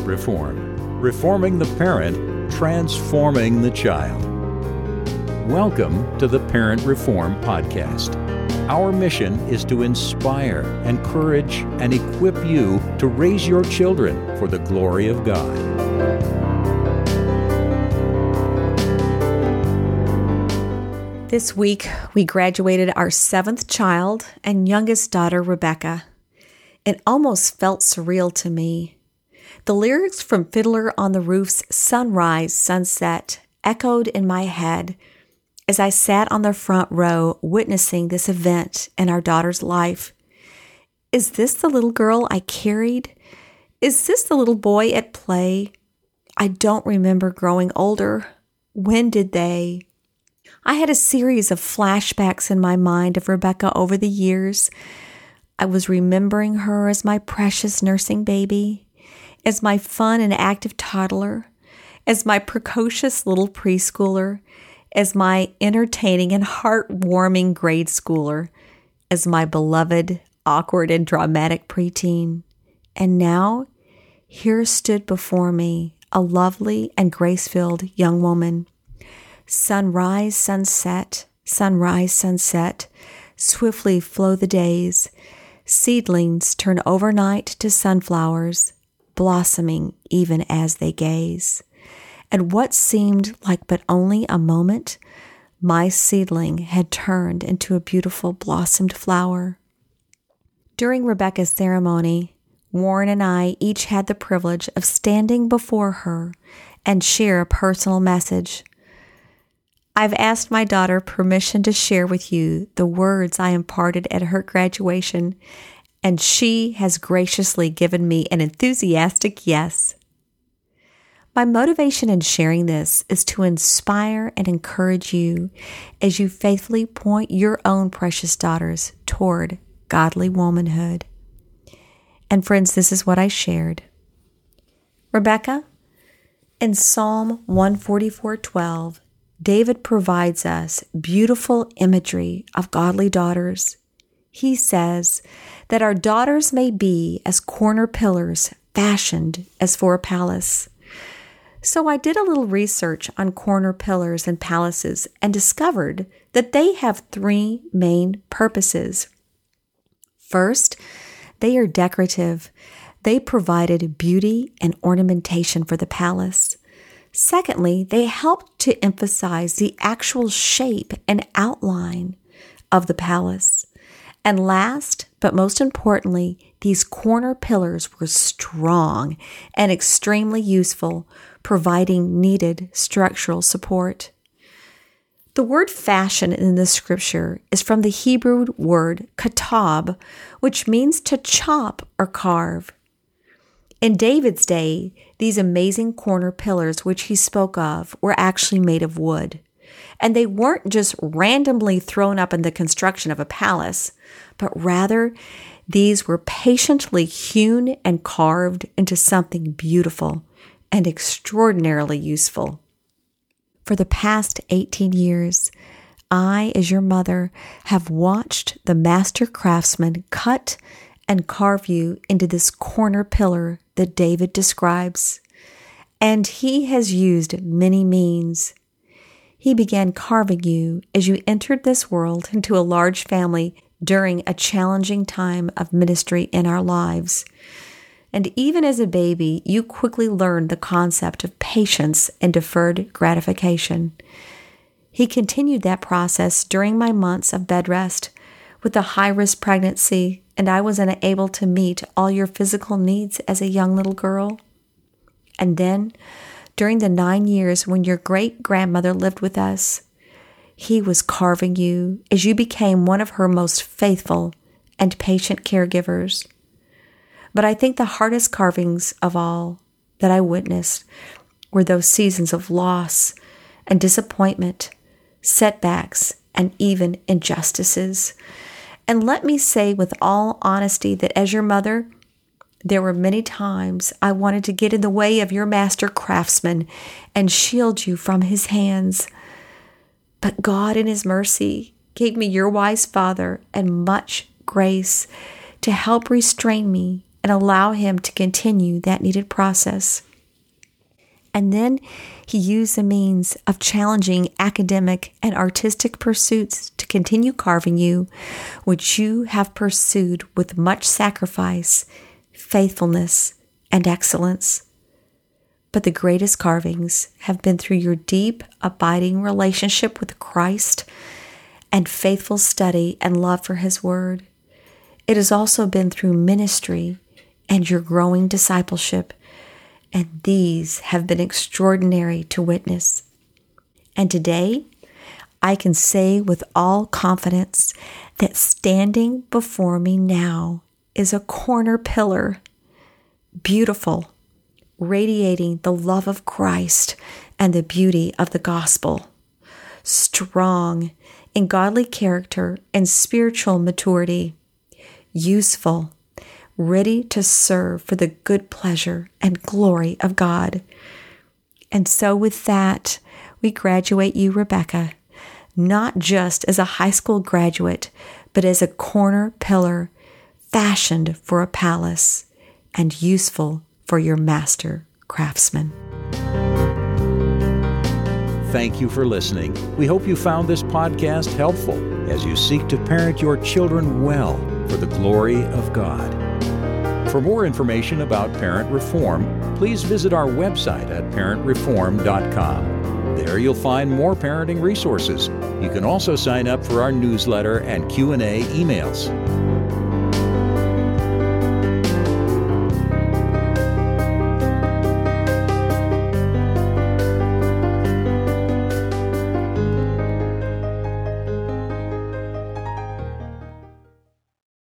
Reform. Reforming the parent, transforming the child. Welcome to the Parent Reform Podcast. Our mission is to inspire, encourage, and equip you to raise your children for the glory of God. This week, we graduated our seventh child and youngest daughter, Rebecca. It almost felt surreal to me. The lyrics from Fiddler on the Roof's Sunrise, Sunset echoed in my head as I sat on the front row witnessing this event in our daughter's life. Is this the little girl I carried? Is this the little boy at play? I don't remember growing older. When did they? I had a series of flashbacks in my mind of Rebecca over the years. I was remembering her as my precious nursing baby, as my fun and active toddler, as my precocious little preschooler, as my entertaining and heartwarming grade schooler, as my beloved, awkward, and dramatic preteen. And now, here stood before me a lovely and grace filled young woman Sunrise, sunset, sunrise, sunset. Swiftly flow the days. Seedlings turn overnight to sunflowers, blossoming even as they gaze. And what seemed like but only a moment, my seedling had turned into a beautiful blossomed flower. During Rebecca's ceremony, Warren and I each had the privilege of standing before her and share a personal message I've asked my daughter permission to share with you the words I imparted at her graduation, and she has graciously given me an enthusiastic yes. My motivation in sharing this is to inspire and encourage you as you faithfully point your own precious daughters toward godly womanhood. And friends, this is what I shared. Rebecca, in Psalm 144:12, David provides us beautiful imagery of godly daughters. He says that our daughters may be as corner pillars fashioned as for a palace. So I did a little research on corner pillars and palaces and discovered that they have three main purposes. First, they are decorative. They provided beauty and ornamentation for the palace. Secondly, they helped to emphasize the actual shape and outline of the palace. And last, but most importantly, these corner pillars were strong and extremely useful, providing needed structural support. The word fashion in the scripture is from the Hebrew word katab, which means to chop or carve. In David's day, these amazing corner pillars, which he spoke of, were actually made of wood. And they weren't just randomly thrown up in the construction of a palace, but rather these were patiently hewn and carved into something beautiful and extraordinarily useful. For the past 18 years, I, as your mother, have watched the master craftsman cut and carve you into this corner pillar that David describes. And he has used many means. He began carving you as you entered this world into a large family during a challenging time of ministry in our lives. And even as a baby, you quickly learned the concept of patience and deferred gratification. He continued that process during my months of bed rest with a high risk pregnancy and I was unable to meet all your physical needs as a young little girl? And then, during the nine years when your great grandmother lived with us, he was carving you as you became one of her most faithful and patient caregivers. But I think the hardest carvings of all that I witnessed were those seasons of loss and disappointment, setbacks, and even injustices and let me say with all honesty that as your mother, there were many times I wanted to get in the way of your master craftsman and shield you from his hands. But God, in his mercy, gave me your wise father and much grace to help restrain me and allow him to continue that needed process. And then he used the means of challenging academic and artistic pursuits to continue carving you, which you have pursued with much sacrifice, faithfulness, and excellence. But the greatest carvings have been through your deep, abiding relationship with Christ and faithful study and love for His Word. It has also been through ministry and your growing discipleship, and these have been extraordinary to witness. And today, I can say with all confidence that standing before me now is a corner pillar, beautiful, radiating the love of Christ and the beauty of the gospel, strong in godly character and spiritual maturity useful, ready to serve for the good pleasure and glory of God. And so, with that, we graduate you, Rebecca, not just as a high school graduate, but as a corner pillar fashioned for a palace and useful for your master craftsman. Thank you for listening. We hope you found this podcast helpful as you seek to parent your children well for the glory of God. For more information about parent reform, please visit our website at parentreform.com. There you'll find more parenting resources. You can also sign up for our newsletter and Q&A emails.